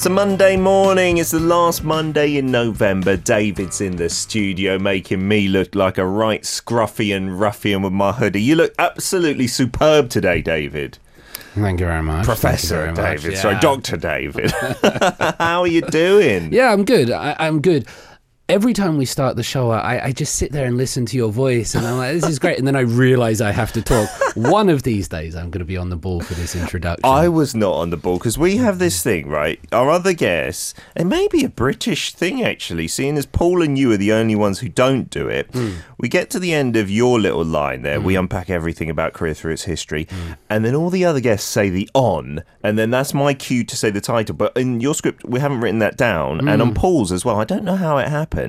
It's a Monday morning. It's the last Monday in November. David's in the studio making me look like a right scruffy and ruffian with my hoodie. You look absolutely superb today, David. Thank you very much. Professor Thank you very much. David. Yeah. Sorry, Dr. David. How are you doing? Yeah, I'm good. I, I'm good. Every time we start the show, I, I just sit there and listen to your voice, and I'm like, "This is great." And then I realize I have to talk. One of these days, I'm going to be on the ball for this introduction. I was not on the ball because we have this mm-hmm. thing, right? Our other guests, it may be a British thing actually, seeing as Paul and you are the only ones who don't do it. Mm. We get to the end of your little line there, we mm. unpack everything about Korea through its history, mm. and then all the other guests say the on, and then that's my cue to say the title. But in your script, we haven't written that down, and on Paul's as well. I don't know how it happened,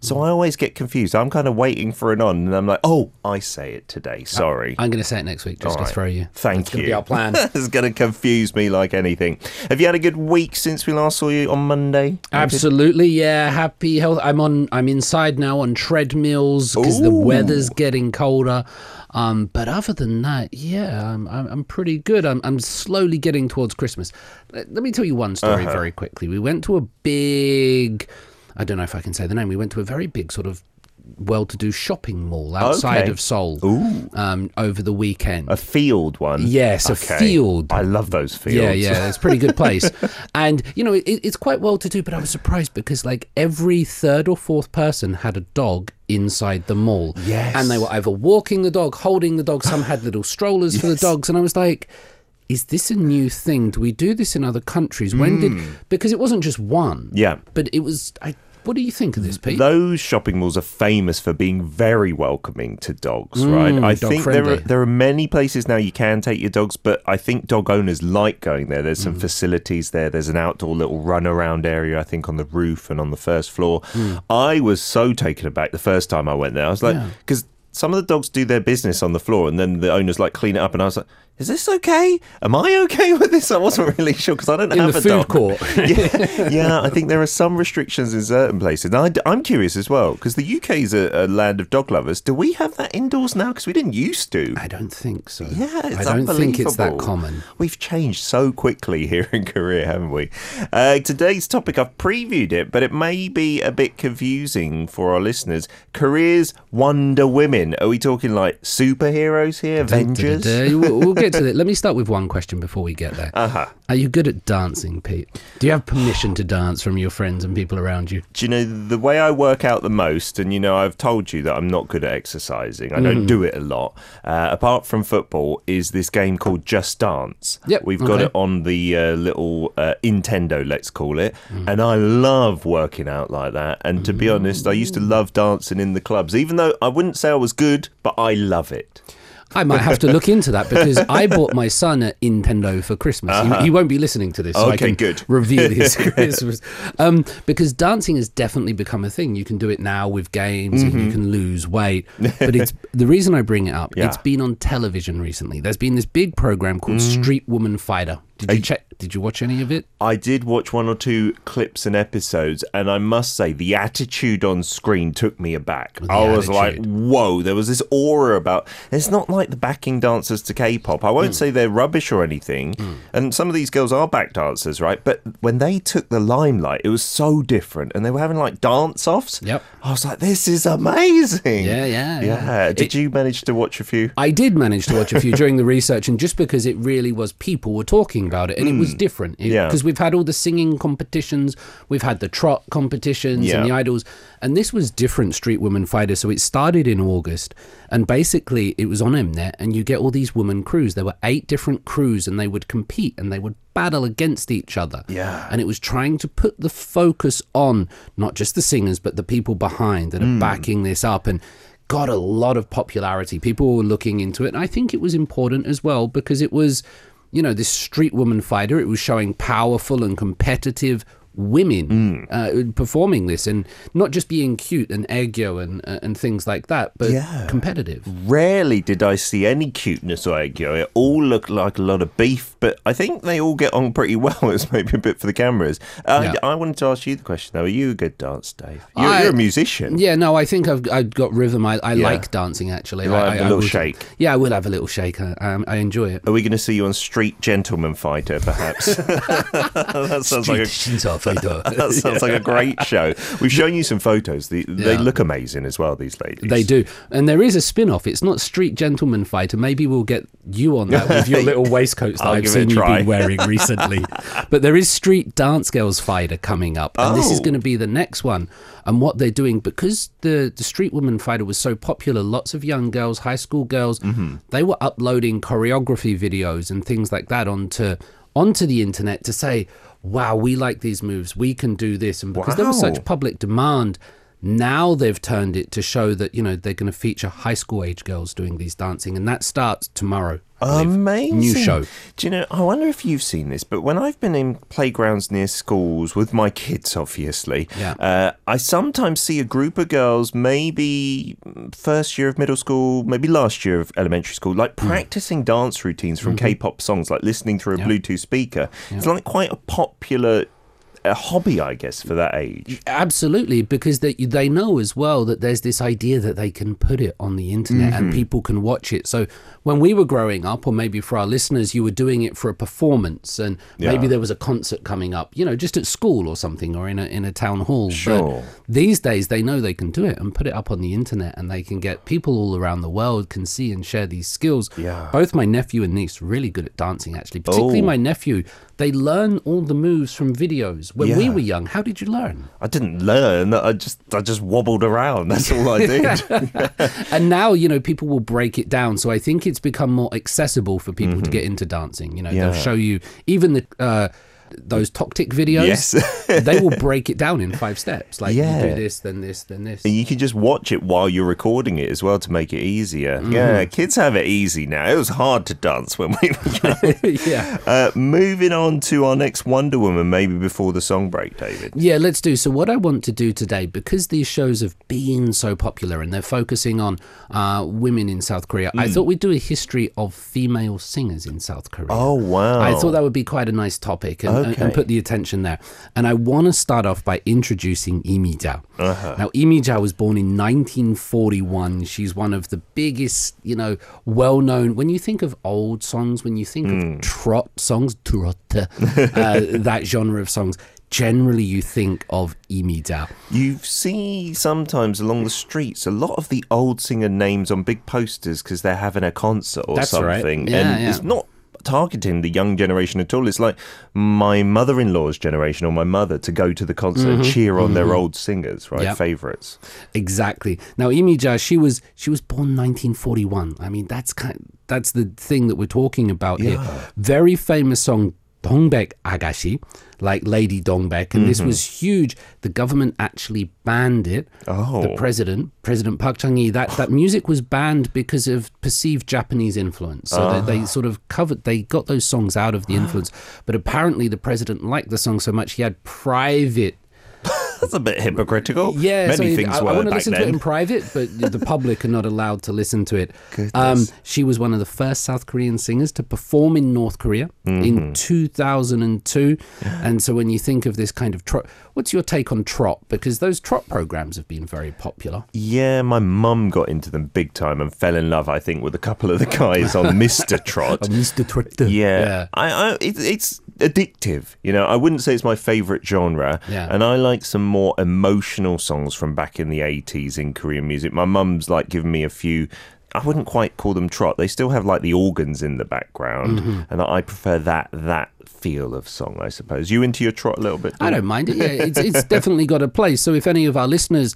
so I always get confused. I'm kind of waiting for an on, and I'm like, oh, I say it today. Sorry. I'm going to say it next week just All to right. throw you. Thank That's you. be our plan. it's going to confuse me like anything. Have you had a good week since we last saw you on Monday? Absolutely, yeah. Happy health. I'm on. I'm inside now on treadmills because the weather's getting colder. Um, but other than that, yeah, I'm, I'm, I'm pretty good. I'm, I'm slowly getting towards Christmas. Let, let me tell you one story Uh-huh. very quickly. We went to a big. I don't know if I can say the name. We went to a very big sort of well-to-do shopping mall outside Okay. of Seoul Ooh. um, over the weekend. A field one? Yes, a field. I love those fields. Yeah, yeah, it's a pretty good place. and, you know, it, it's quite well to do, but I was surprised because, like, every third or fourth person had a dog inside the mall. Yes. And they were either walking the dog, holding the dog, some had little strollers for the dogs. And I was like, is this a new thing? Do we do this in other countries? When did. Because it wasn't just one. Hmm. Yeah. But it was. I, what do you think of this, Pete? Those shopping malls are famous for being very welcoming to dogs, right? I dog think there are there are many places now you can take your dogs, but I think dog owners like going there. There's Mm. some facilities there. There's an outdoor little run around area, I think, on the roof and on the first floor. Mm. I was so taken aback the first time I went there. I was like, because some of the dogs do their business on the floor, and then the owners like clean it up, and I was like. Is this okay? Am I okay with this? I wasn't really sure because I don't In have the a food dog. court. yeah, yeah, I think there are some restrictions in certain places. And I, am curious as well because the UK is a, a land of dog lovers. Do we have that indoors now? Because we didn't used to. I don't think so. Yeah, it's I don't think it's that common. We've changed so quickly here in Korea, haven't we? Uh, today's topic, I've previewed it, but it may be a bit confusing for our listeners. Korea's Wonder Women. Are we talking like superheroes here? Avengers? We'll we'll get to. Let me start with one question before we get there. Uh-huh. Are you good at dancing, Pete? Do you have permission to dance from your friends and people around you? Do you know the way I work out the most? And you know, I've told you that I'm not good at exercising. I Mm. don't do it a lot. Uh, apart from football, is this game called Just Dance? Yep, we've got okay. it on the uh, little uh, Nintendo, let's call it. Mm. And I love working out like that. And to be honest, I used to love dancing in the clubs, even though I wouldn't say I was good, but I love it. I might have to look into that because I bought my son a Nintendo for Christmas. He, he won't be listening to this, so I Uh-huh. Okay, can good. reveal his Christmas. Um, because dancing has definitely become a thing. You can do it now with games, and you can lose weight. But it's the reason I bring it up. Mm-hmm. Yeah. It's been on television recently. There's been this big program called Mm. Street Woman Fighter. Did you check? Did you watch any of it? I did watch one or two clips and episodes, and I must say the attitude on screen took me aback. The I was like, "Whoa!" There was this aura about. It's not like the backing dancers to K-pop. I won't hmm. say they're rubbish or anything, hmm. and some of these girls are back dancers, right? But when they took the limelight, it was so different, and they were having like dance-offs. Yep. I was like, "This is amazing." Yeah, yeah, yeah. yeah. Did It- you manage to watch a few? I did manage to watch a few during the research, and just because it really was people were talking about it, and it was different. Hmm. Yeah. Because we've had all the singing competitions, we've had the trot competitions Yeah. and the idols, and this was different Street Women Fighter. So it started in August, and basically it was on Mnet, and you get all these women crews. There were eight different crews, and they would compete and they would battle against each other. Yeah. And it was trying to put the focus on not just the singers, but the people behind that are Hmm. backing this up and got a lot of popularity. People were looking into it. And I think it was important as well because it was, you know, this street woman fighter. It was showing powerful and competitive women uh, performing this and not just being cute and aegyo and uh, and things like that, but Yeah. competitive. Rarely did I see any cuteness or aegyo. It all looked like a lot of beef, but I think they all get on pretty well. It's maybe a bit for the cameras. Uh, Yeah. I wanted to ask you the question though. Are you a good dance, Dave? You're, I- you're a musician. Yeah, no, I think I've, I've got rhythm. I, I Yeah. like dancing actually. You I, like I, a little will- shake? Yeah, I will have a little shake. I, um, I enjoy it. Are we going to see you on Street Gentleman Fighter, perhaps? that sounds like a that sounds like a great show. We've shown you some photos. The, They Yeah. look amazing as well. These ladies. They do. And there is a spin off. It's not Street Gentleman Fighter. Maybe we'll get you on that with your little waistcoats that I've give it a seen you been wearing recently. but there is Street Dance Girls Fighter coming up. And this is Oh. going to be the next one. And what they're doing, because the, the Street Woman Fighter was so popular, lots of young girls, high school girls, Mm-hmm. they were uploading choreography videos and things like that onto onto the internet to say, wow, we like these moves, we can do this. And because there was such public demand, now they've turned it to show that you know they're going to feature high school age girls doing these dancing, and that starts tomorrow. Amazing. new show. Do you know, I wonder if you've seen this, but when I've been in playgrounds near schools with my kids, obviously, Yeah. uh, I sometimes see a group of girls, maybe first year of middle school, maybe last year of elementary school, like practicing dance routines from K pop songs, like listening through a Mm-hmm. Yeah. Bluetooth speaker. It's like quite a popular a hobby, I guess, for that age. Absolutely, because they they know as well that there's this idea that they can put it on the internet and mm-hmm. people can watch it. So when we were growing up, or maybe for our listeners, you were doing it for a performance, and maybe there was a concert coming up, you know, just at school or something, or in a in a town hall. Sure. But these days, they know they can do it and put it up on the internet, and they can get people all around the world can see and share these skills. Yeah. Both my nephew and niece really good at dancing, actually. Particularly Oh. my nephew. They learn all the moves from videos. When we were young, how did you learn? I didn't learn. I just I just wobbled around. That's all I did. and now you know people will break it down so i think it's become more accessible for people to get into dancing you know Mm-hmm. Yeah. they'll show you even the uh those TikTok videos Yes. they will break it down in five steps like you Yeah. do this then this then this And you can just watch it while you're recording it as well to make it easier. Mm-hmm. Yeah, kids have it easy now. It was hard to dance when we were young. yeah uh, moving on to our next Wonder Woman, maybe before the song break, David. Yeah, let's do. So, what I want to do today, because these shows have been so popular and they're focusing on uh, women in South Korea, I thought we'd do a history of female singers in South Korea. Oh, wow. I thought that would be quite a nice topic and, and- and put the attention there. And I want to start off by introducing Lee Mi-ja. Now, Imi Mijia was born in 1941. She's one of the biggest, you know, well known. When you think of old songs, when you think of trot songs, trot, uh, that genre of songs, generally you think of Imi Mijia. You see sometimes along the streets a lot of the old singer names on big posters because they're having a concert or That's right. something. Yeah, and yeah. it's not targeting the young generation at all. It's like my mother in law's generation or my mother to go to the concert and cheer on their old singers, right? Mm-hmm. Yep. Favorites. Exactly. Now, Imija, she was she was born 1941. I mean, that's kind that's the thing that we're talking about here. Very famous song Dongbaek Agassi, like Lady Dongbaek, and this mm-hmm. was huge. The government actually banned it. Oh. The president, President Park Chung-hee, that that music was banned because of perceived Japanese influence. So they, they ah. sort of covered, they got those songs out of the ah. influence. But apparently, the president liked the song so much he had private That's a bit hypocritical. yeah, Many so things I, were I want to listen to it in private, but the public are not allowed to listen to it. Um, she was one of the first South Korean singers to perform in North Korea Mm-hmm. in 2002. And so when you think of this kind of trot, what's your take on trot? Because those trot programs have been very popular. Yeah, my mum got into them big time and fell in love, I think, with a couple of the guys on Mr. Trot. Mr. Trot. Yeah, I, I it, it's addictive. You know, I wouldn't say it's my favorite genre, Yeah. and I like some more emotional songs from back in the '80s in Korean music. My mum's like given me a few. I wouldn't quite call them trot. They still have like the organs in the background, Mm-hmm. and I prefer that that feel of song. I suppose you into your trot a little bit. I don't mind it. Yeah, it's, it's definitely got a place. So if any of our listeners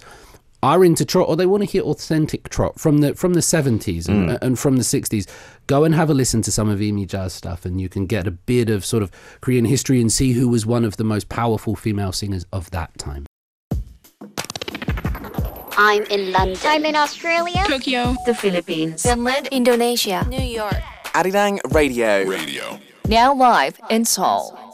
are into trot or they want to hear authentic trot from the from the 70s and, mm. and from the 60s, go and have a listen to some of Emi Jazz stuff and you can get a bit of sort of Korean history and see who was one of the most powerful female singers of that time. I'm in London. I'm in Australia. Tokyo. the Philippines. Finland. Indonesia. New York. Arirang Radio. Radio. Now live in Seoul.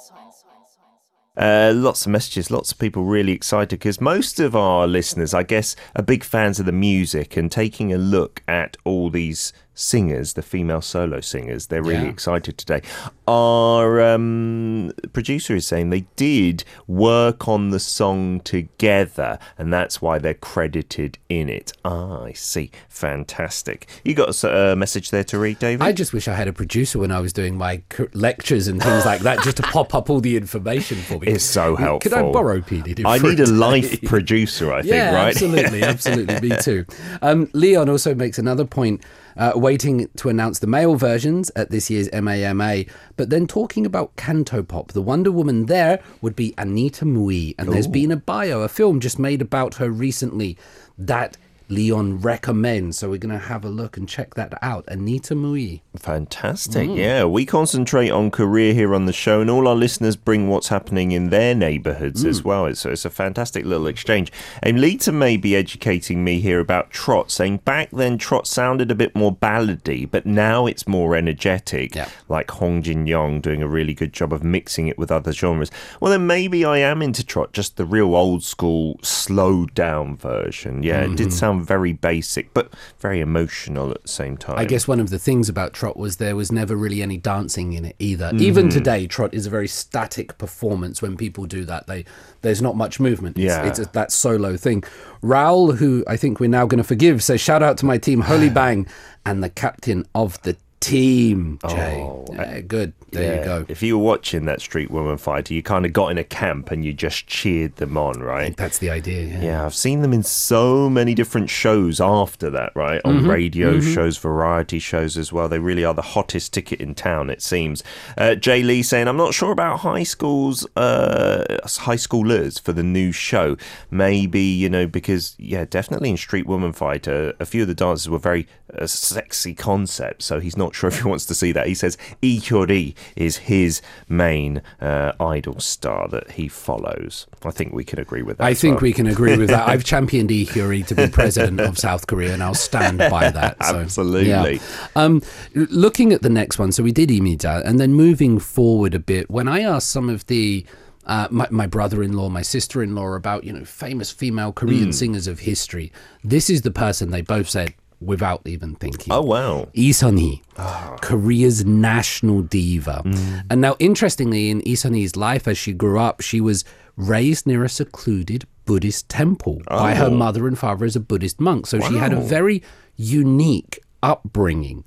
Uh, lots of messages, lots of people really excited because most of our listeners, I guess, are big fans of the music and taking a look at all these singers, the female solo singers. They're really Yeah. excited today. Our um, producer is saying they did work on the song together, and that's why they're credited in it. Ah, I see. Fantastic. You got a a message there to read, David? I just wish I had a producer when I was doing my c- lectures and things like that, just to pop up all the information for me. It's so helpful. Could I borrow PD? I need a day? life producer, I think, yeah, right? absolutely, absolutely. Me too. Um, Leon also makes another point, uh, waiting to announce the male versions at this year's MAMA, but then talking about Cantopop. The Wonder Woman there would be Anita Mui, and there's been a bio, a film just made about her recently. That Leon recommends. So we're going to have a look and check that out. Anita Mui. Fantastic. Mm. Yeah, we concentrate on Korea here on the show, and all our listeners bring what's happening in their neighborhoods as mm. well. It's, it's a fantastic little exchange. And Lita may be educating me here about trot, saying back then trot sounded a bit more ballady, but now it's more energetic, Yeah. like Hong Jin Young doing a really good job of mixing it with other genres. Well, then maybe I am into trot, just the real old school, slowed down version. Yeah, it did mm-hmm. sound very basic, but very emotional at the same time. I guess one of the things about Trot was there was never really any dancing in it either. Mm-hmm. Even today, Trot is a very static performance. When people do that, they there's not much movement. It's, Yeah. it's a, that solo thing. Raoul, who I think we're now going to forgive, says shout out to my team, Holy Bang, and the captain of the team, Jay. Oh, Yeah, good. There Yeah. you go. If you were watching that Street Woman fighter, you kind of got in a camp and you just cheered them on, I right? think that's the idea. Yeah. Yeah, I've seen them in so many different shows after that, right? On Mm-hmm. radio shows, variety shows as well. They really are the hottest ticket in town, it seems. Uh, Jay Lee saying, I'm not sure about high schools, uh, high schoolers for the new show. Maybe, you know, because, yeah, definitely in Street Woman Fighter, a few of the dances were very uh, sexy concepts. So he's not sure if he wants to see that. He says Hyori is his main uh, idol star that he follows. I think we can agree with that. I think well. we can agree with that. I've championed Hyori to be president of South Korea, and I'll stand by that. So, Absolutely. yeah. Um, looking at the next one, so we did Imida, and then moving forward a bit, when I asked some of the uh, my, my brother-in-law, my sister-in-law about you know famous female Korean Hmm. singers of history, this is the person they both said without even thinking. Oh, wow. Lee Sun-hee, ah. Korea's national diva. Mm. And now, interestingly, in Lee Sun-hee's life as she grew up, she was raised near a secluded Buddhist temple by her oh. mother and father as a Buddhist monk. So she had a very unique upbringing.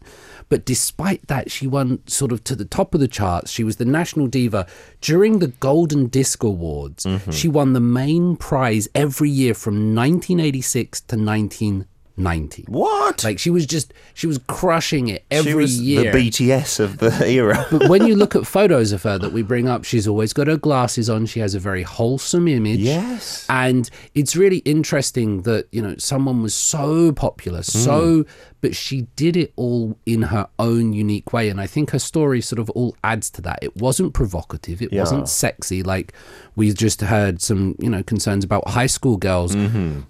But despite that, she won sort of to the top of the charts. She was the national diva. During the Golden Disc Awards, mm-hmm. she won the main prize every year from 1986 to 1990. What? Like she was just she was crushing it every she was year. the BTS of the era. but when you look at photos of her that we bring up, she's always got her glasses on. She has a very wholesome image. Yes. And it's really interesting that, you know, someone was so popular, so hmm. But she did it all in her own unique way. And I think her story sort of all adds to that. It wasn't provocative, it Yeah. wasn't sexy like we just heard some, you know, concerns about high school girls.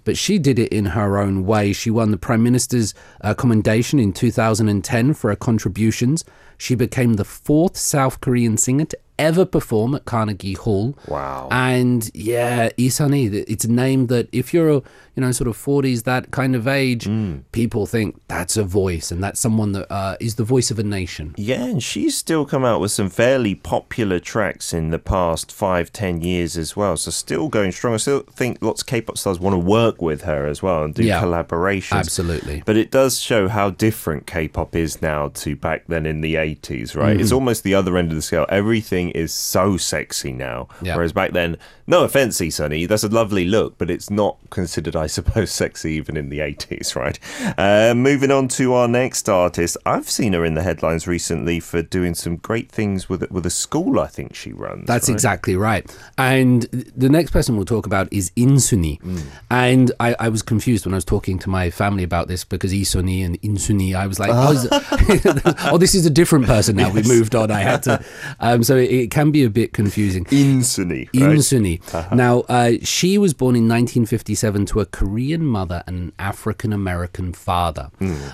But she did it in her own way. She won the Prime Minister's uh, commendation in 2010 for her contributions. She became the fourth South Korean singer to ever perform at Carnegie Hall. Wow. And yeah, Isani, it's a name that if you're, a, you know, sort of 40s, that kind of age, Mm. people think that's a voice and that's someone that uh, is the voice of a nation. Yeah, and she's still come out with some fairly popular tracks in the past five, ten years as well. So still going strong. I still think lots of K-pop stars want to work with her as well and do Yeah, collaborations. absolutely. But it does show how different K-pop is now to back then in the 80s, right? Mm-hmm. It's almost the other end of the scale. Everything is so sexy now. Yeah. Whereas back then, no offense, Sunny, that's a lovely look, but it's not considered, I suppose, sexy even in the 80s, right? Uh, moving on to our next artist. I've seen her in the headlines recently for doing some great things with with a school I think she runs. That's right? exactly right. And the next person we'll talk about is Insuni. Mm. And I, I was confused when I was talking to my family about this because Isuni and Insuni, I was like, oh, oh, this is a different person now. We moved on. I had to. Um, so it, it can be a bit confusing. Insuni, right? Insuni. Now, uh, she was born in 1957 to a Korean mother and an African American father.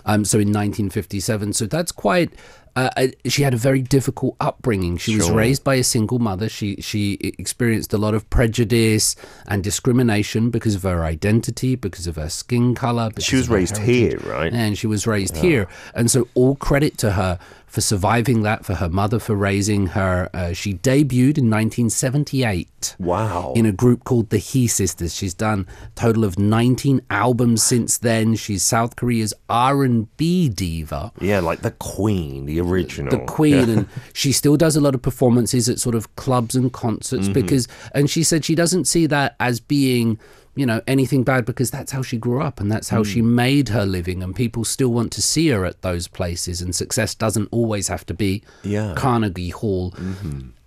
Um, so in 1957, so that's quite Uh, uh, she had a very difficult upbringing. She was raised by a single mother. She she experienced a lot of prejudice and discrimination because of her identity, because of her skin color. She was raised heritage. here, right? And she was raised here, and so all credit to her for surviving that, for her mother for raising her. Uh, she debuted in 1978 Wow. in a group called the Hee Sisters. She's done a total of 19 albums since then. She's South Korea's R&B diva. yeah, like the Queen, the original. The queen, and she still does a lot of performances at sort of clubs and concerts Mm-hmm. because, and she said she doesn't see that as being, you know, anything bad because that's how she grew up and that's how Mm. she made her living, and people still want to see her at those places. And success doesn't always have to be Yeah. Mm-hmm. Carnegie Hall.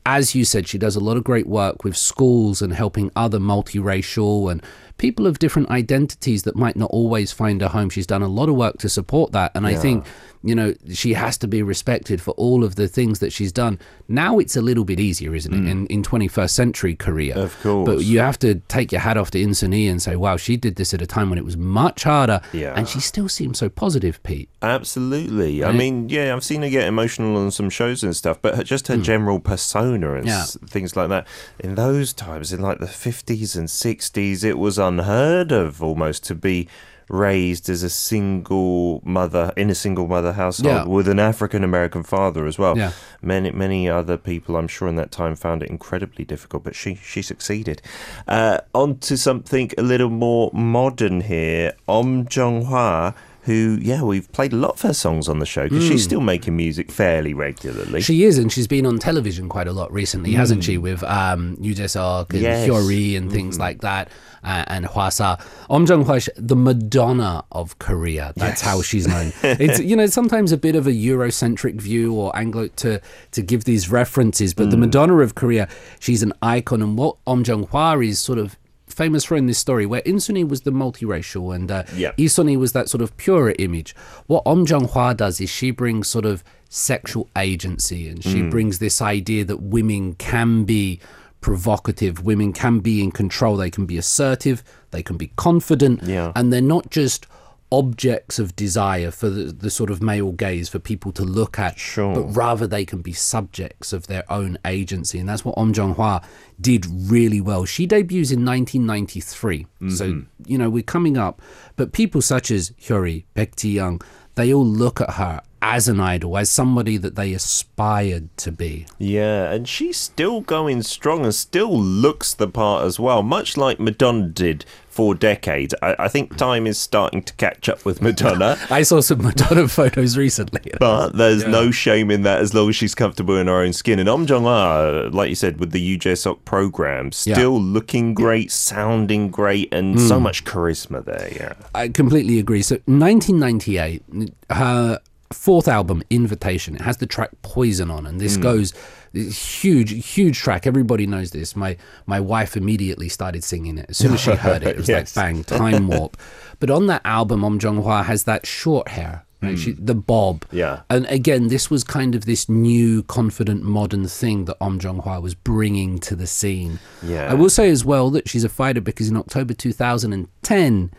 As you said, she does a lot of great work with schools and helping other multiracial and people of different identities that might not always find a home. She's done a lot of work to support that. And I think, you know, she has to be respected for all of the things that she's done. Now it's a little bit easier, isn't it, in, in 21st century Korea? Mm. Of course. But you have to take your hat off to Insuni and say, wow, she did this at a time when it was much harder. Yeah. And she still seems so positive, Pete. Absolutely. I mean, yeah, I've seen her get emotional on some shows and stuff, but her, just her general persona and. Yeah. things like that. In those times, in like the 50s and 60s, it was unheard of almost to be raised as a single mother in a single mother household Yeah. with an African American father as well. Yeah. Many many other people, I'm sure, in that time found it incredibly difficult, but she she succeeded. Uh, on to something a little more modern here. Om Jong Hwa. Who, yeah, we've played a lot of her songs on the show because she's still making music fairly regularly. Hmm. She is, and she's been on television quite a lot recently, hasn't she? With um, Jae-seok and Hmm. Yes. Hyori and things like that, uh, and Hwasa. Om Jong Hwa, the Madonna of Korea. That's how she's known. it's you know sometimes a bit of a Eurocentric view or Anglo to to give these references, but the Mm. Madonna of Korea, she's an icon, and what Om Jong Hwa is sort of famous for in this story, where Insuni was the multiracial and uh, Yeah. Isoni was that sort of purer image. What Om Jong Hwa does is she brings sort of sexual agency and Mm. she brings this idea that women can be provocative, women can be in control, they can be assertive, they can be confident, Yeah. and they're not just objects of desire for the, the sort of male gaze for people to look at, Sure. but rather they can be subjects of their own agency. And that's what Om Jong Hwa did really well. She debuts in 1993. So, mm-hmm. you know, we're coming up. But people such as Hyori, Baek Ji Young, they all look at her as an idol, as somebody that they aspired to be. Yeah, and she's still going strong and still looks the part as well, much like Madonna did for decades. I, I think time is starting to catch up with Madonna. I saw some Madonna photos recently. But there's no shame in that as long as she's comfortable in her own skin. And Om Jong Ah, like you said, with the Yoo Jae-sok program, still looking great, sounding great, and so much charisma there. Yeah. I completely agree. So, 1998, her fourth album, Invitation, it has the track Poison on, and this hmm. goes this huge, huge track. Everybody knows this. My my wife immediately started singing it as soon as she heard it. It was Yes. like bang, time warp. But on that album, Om Jong Hwa has that short hair. Right? She, hmm. the bob. Yeah. And again, this was kind of this new, confident, modern thing that Om Jong Hwa was bringing to the scene. Yeah. I will say as well that she's a fighter because in October 2010,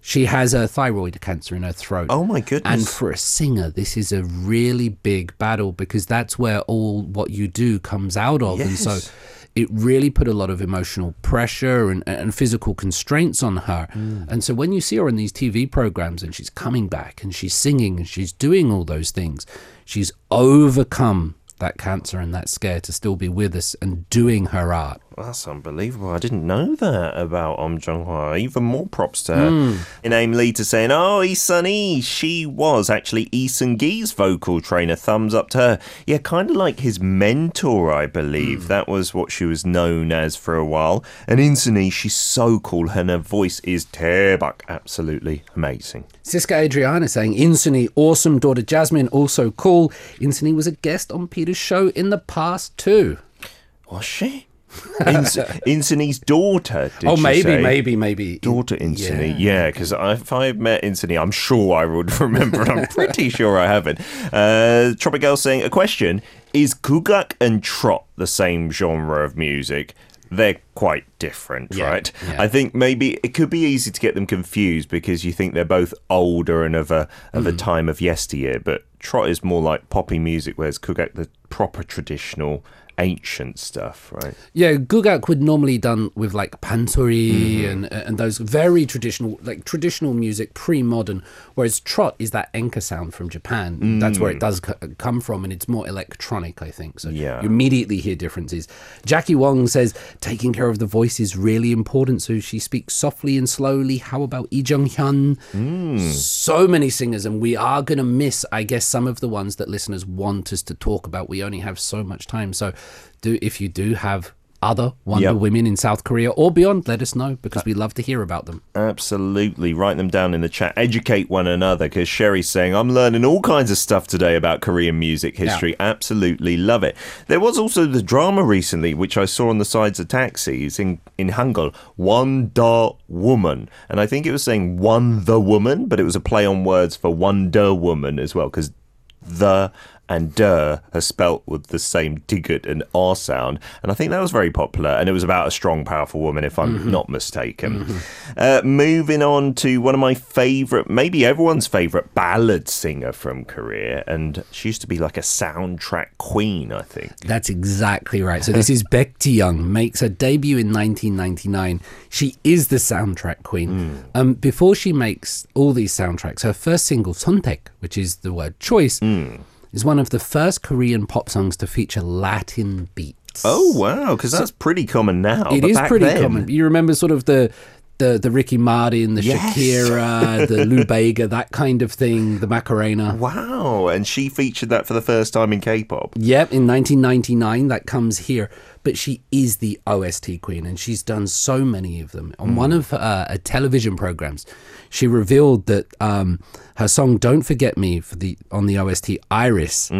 she has a thyroid cancer in her throat. Oh my goodness. And for a singer, this is a really big battle because that's where all what you do comes out of. And so it really put a lot of emotional pressure and, and physical constraints on her. Mm. And so when you see her in these TV programs and she's coming back and she's singing and she's doing all those things, she's overcome that cancer and that scare to still be with us and doing her art. That's unbelievable. I didn't know that about Om Jong Hwa. Even more props to her. Hmm. In Aim Lee to saying, Oh, Lee Sunny, she was actually Lee Seung-gi's vocal trainer. Thumbs up to her. Yeah, kind of like his mentor, I believe. That was what she was known as for a while. And Insuni, she's so cool. And her voice is terbak. Absolutely amazing. Siska Adriana saying, Insuni, awesome. Daughter Jasmine, also cool. Insuni was a guest on Peter's show in the past too. Was she? Ins- Insuni's daughter, did oh, maybe, maybe, maybe. daughter Insini. Yeah, because if I met Insini, I'm sure I would remember. I'm pretty sure I haven't. Uh, Tropic Girl saying a question: Is Kugak and Trot the same genre of music? they're quite different, Yeah, right? yeah. I think maybe it could be easy to get them confused because you think they're both older and of a of Mm. a time of yesteryear, but Trot is more like poppy music, whereas Kugak the proper traditional ancient stuff, right? Yeah, gugak would normally done with like pansori Mm-hmm. and and those very traditional like traditional music pre-modern whereas trot is that enka sound from Japan. That's where it does c- come from and it's more electronic, I think. So Mm. Yeah. you immediately hear differences. Jackie Wong says taking care of the voice is really important so she speaks softly and slowly. How about Lee Jung-hyun? Mm. So many singers and we are going to miss I guess some of the ones that listeners want us to talk about. We only have so much time. So do if you do have other Wonder Yep. Women in South Korea or beyond, let us know because we love to hear about them. Absolutely. Write them down in the chat. Educate one another because Sherry's saying, I'm learning all kinds of stuff today about Korean music history. Absolutely love it. There was also the drama recently, which I saw on the sides of taxis in, in Hangul, Wonder Woman. And I think it was saying One the Woman, but it was a play on words for Wonder Woman as well because the and der are spelt with the same digut and r sound, and I think that was very popular. And it was about a strong, powerful woman, if I'm not mistaken. Uh, moving on to one of my favorite, maybe everyone's favorite ballad singer from Korea, and she used to be like a soundtrack queen, I think. That's exactly right. So this is Baek Ji-young, makes her debut in 1999. She is the soundtrack queen. Um, before she makes all these soundtracks, her first single, Sontek, which is the word choice, is one of the first Korean pop songs to feature Latin beats. Oh wow, because that's pretty common now. It is pretty then- common. You remember sort of the the the Ricky Martin, the Yes. Shakira, the Lou Bega, that kind of thing, the Macarena. Wow, and she featured that for the first time in K-pop. Yep, in 1999, that comes here. But she is the OST queen, and she's done so many of them. On one of uh, her television programs, she revealed that um, her song "Don't Forget Me" for the on the OST Iris,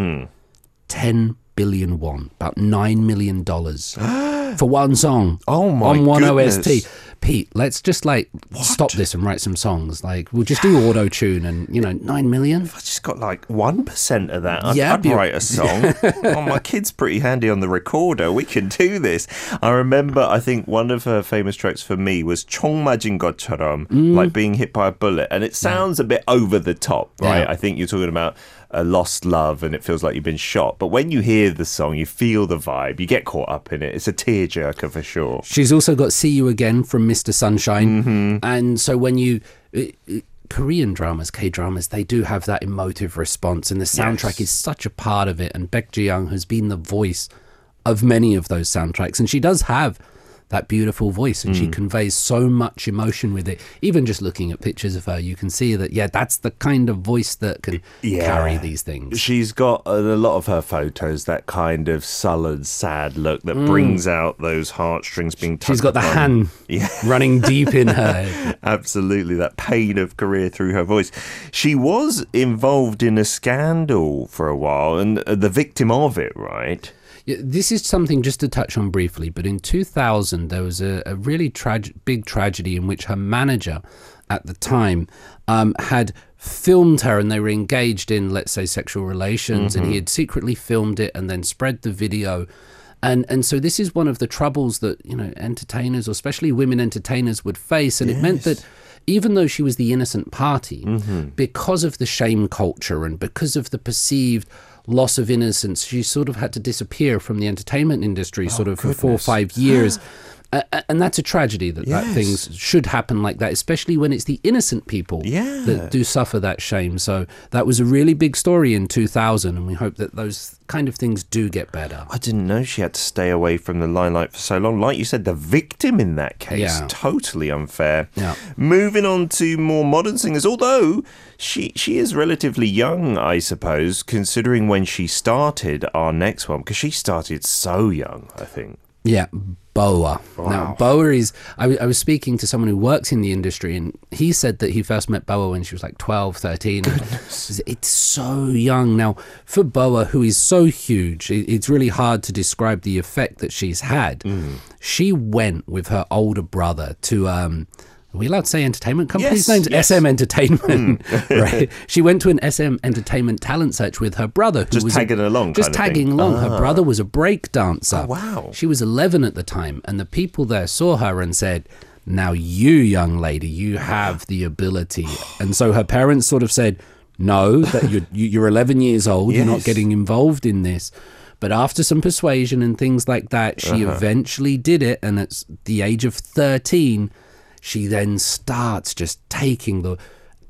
ten billion won, about nine million dollars for one song. Oh my On one goodness. OST. Pete, let's just like what? stop this and write some songs. Like we'll just do auto tune and you know nine million. If I just got like one percent of that, I'd, yeah, I'd write a song. oh, my kid's pretty handy on the recorder. We can do this. I remember. I think one of her famous tracks for me was Chong Majin Godcharam, mm. like being hit by a bullet, and it sounds yeah. a bit over the top, right? Yeah. I think you're talking about a lost love and it feels like you've been shot. But when you hear the song, you feel the vibe, you get caught up in it. It's a tear tearjerker for sure. She's also got "See You Again" from Mr. Sunshine, Mm-hmm. and so when you uh, uh, Korean dramas, K dramas, they do have that emotive response, and the soundtrack Yes. is such a part of it. And Baek Ji Young has been the voice of many of those soundtracks, and she does have that beautiful voice, and she Mm. conveys so much emotion with it. Even just looking at pictures of her, you can see that yeah, that's the kind of voice that can Yeah. carry these things. She's got a lot of her photos that kind of sullen, sad look that brings out those heartstrings being. Mm. She's got the hand Yeah. running deep in her. Absolutely, that pain of career through her voice. She was involved in a scandal for a while, and uh, the victim of it, right? This is something just to touch on briefly, but in 2000 there was a, a really trag- big tragedy in which her manager at the time um, had filmed her and they were engaged in, let's say, sexual relations, and he had secretly filmed it and then spread the video. And, and so this is one of the troubles that you know entertainers, or especially women entertainers, would face, and it meant that even though she was the innocent party, because of the shame culture and because of the perceived loss of innocence, she sort of had to disappear from the entertainment industry, oh, sort of for four or five years. And that's a tragedy that, that things should happen like that, especially when it's the innocent people Yeah. that do suffer that shame. So that was a really big story in 2000, and we hope that those kind of things do get better. I didn't know she had to stay away from the limelight for so long. Like you said, the victim in that case, Yeah. totally unfair. Yeah. Moving on to more modern singers, although she she is relatively young, I suppose, considering when she started our next one, because she started so young, I think. Yeah, Boa. Now, Boa is. I, w- I was speaking to someone who works in the industry, and he said that he first met Boa when she was like 12, 13. and It's so young. Now, for Boa, who is so huge, it, it's really hard to describe the effect that she's had. She went with her older brother to. Um, Are we allowed to say entertainment company's Yes, names? yes. Hmm. SM Entertainment. right. She went to an SM Entertainment talent search with her brother, who Just was tagging along Just kind of thing. tagging along. Her Ah. brother was a break dancer. Oh, wow. She was 11 at the time, and the people there saw her and said, "Now you, young lady, you have the ability." And so her parents sort of said, "No, that you're you- you're 11 years old. You're not getting involved in this." But after some persuasion and things like that, she Uh-huh. eventually did it. And at the age of 13, she then starts just taking the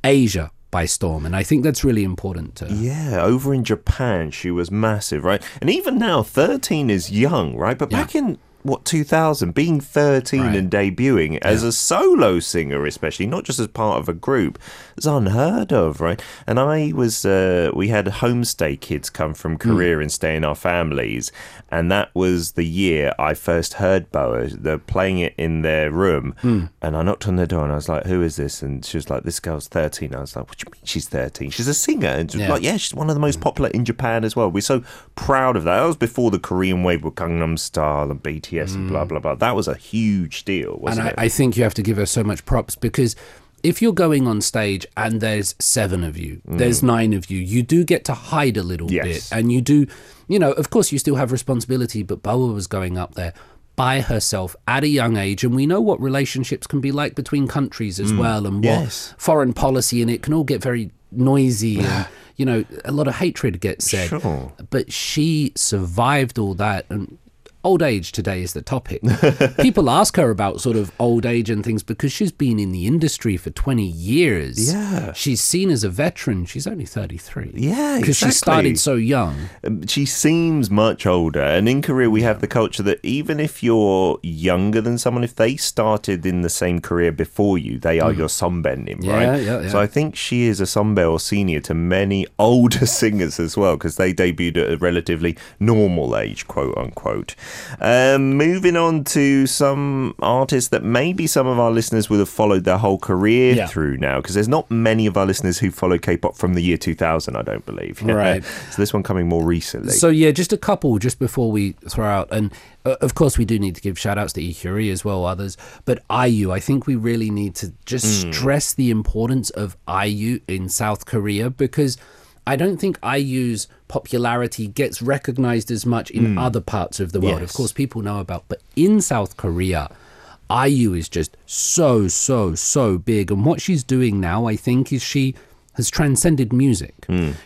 Asia by storm. And I think that's really important to Yeah, over in Japan, she was massive, right? And even now, 13 is young, right? But back in what 2000 being 13 Right. and debuting as a solo singer especially not just as part of a group is unheard of right? And i was uh, we had homestay kids come from hmm. korea and stay in our families and that was the year i first heard boa. They're playing it in their room hmm. and i knocked on their door and i was like who is this? And she was like this girl's 13 i was like what do you mean she's 13 she's a singer. And she was Yeah. like yeah she's one of the most hmm. popular in japan as well. We're so proud of that. That was before the korean wave with gangnam style and bts and blah blah blah that was a huge deal and wasn't I, it I think you have to give her so much props because if you're going on stage and there's seven of you, there's nine of you, you do get to hide a little Mm. Yes. bit. And you do, you know, of course, you still have responsibility, but Boa was going up there by herself at a young age. And we know what relationships can be like between countries as well and what Mm. Yes. foreign policy, and it can all get very noisy and. You know, a lot of hatred gets said, Sure. but she survived all that, and old age today is the topic. People ask her about sort of old age and things because she's been in the industry for 20 years. Yeah. She's seen as a veteran. She's only 33. Yeah, Because she started so young. Um, she seems much older and in korea we have the culture that even if you're younger than someone if they started in the same career before you they are your sunbaenim Mm. Yeah, right yeah, yeah. so i think she is a sunbae or senior to many older singers as well because they debuted at a relatively normal age quote unquote um, moving on to some artists that maybe some of our listeners would have followed their whole career Yeah. through now because there's not many of our listeners who follow k-pop from the year 2000 i don't believe Right. so this one coming more recently. So yeah, just a couple just before we throw out, and uh, of course we do need to give shout outs to Ihuri as well, others. But IU, I think we really need to just stress the importance of IU in South Korea because I don't think IU's popularity gets recognized as much in other parts of the world. Of course, people know about, but in South Korea. IU is just so so so big and what she's doing now I think is she has transcended music.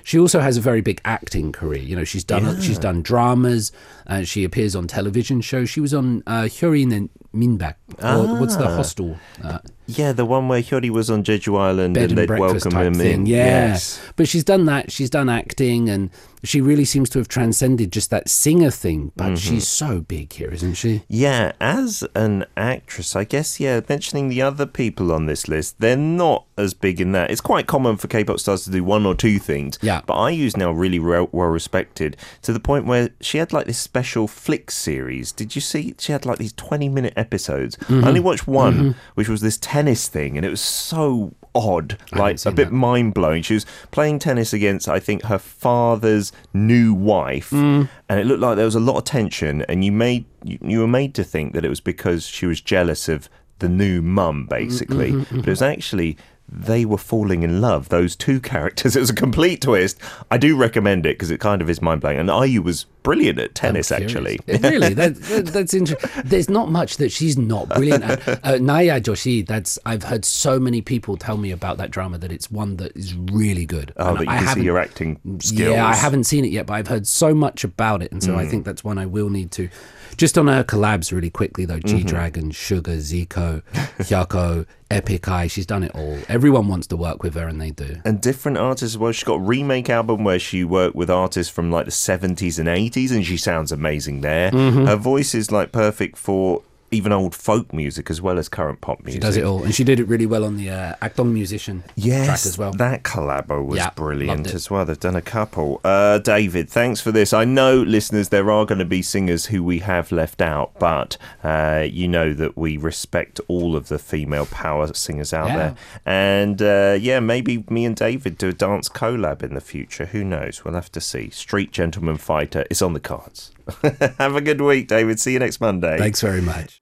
She also has a very big acting career. You know, she's done she's done dramas. Uh, she appears on television shows. She was on uh, and Minbak. Or what's the hostel? Uh, yeah, the one where Hyori was on Jeju Island bed and and they'd breakfast welcome type him thing. in. Yeah. Yes. But she's done that. She's done acting, and she really seems to have transcended just that singer thing. But Mm-hmm. she's so big here, isn't she? Yeah, as an actress, I guess, yeah, mentioning the other people on this list, they're not as big in that. It's quite common for K pop stars to do one or two things. Yeah. But IU's now really re- well respected to the point where she had like this special flick series. Did you see? She had like these 20 minute episodes. Mm-hmm. I only watched one, which was this tennis thing, and it was so odd, like a bit that. mind blowing. She was playing tennis against, I think, her father's new wife, Mm. and it looked like there was a lot of tension. And you made you, you were made to think that it was because she was jealous of the new mum, basically, Mm-hmm, but it was actually. They were falling in love. Those two characters. It was a complete twist. I do recommend it because it kind of is mind blowing. And IU was brilliant at tennis, actually. really, that, that, that's interesting. There's not much that she's not brilliant at. Uh, Naya Joshi, that's I've heard so many people tell me about that drama that it's one that is really good. Oh, And but you I can see your acting skills. Yeah, I haven't seen it yet, but I've heard so much about it, and so Mm. I think that's one I will need to. Just on her collabs, really quickly though, Mm-hmm. G Dragon, Sugar, Zico, Hyukoh, Epik High, she's done it all. Everyone wants to work with her, and they do. and different artists as well. She's got a remake album where she worked with artists from like the 70s and 80s, and she sounds amazing there. Mm-hmm. Her voice is like perfect for even old folk music as well as current pop music. She does it all, and she did it really well on the uh, Akdong Musician Yes, track as well. that collabo was Yeah, brilliant as well. They've done a couple. Uh, David, thanks for this. I know, listeners, there are going to be singers who we have left out, but uh, you know that we respect all of the female power singers out Yeah. there. And uh, yeah, maybe me and David do a dance collab in the future. Who knows? We'll have to see. Street Gentleman Fighter is on the cards. have a good week, David. See you next Monday. Thanks very much.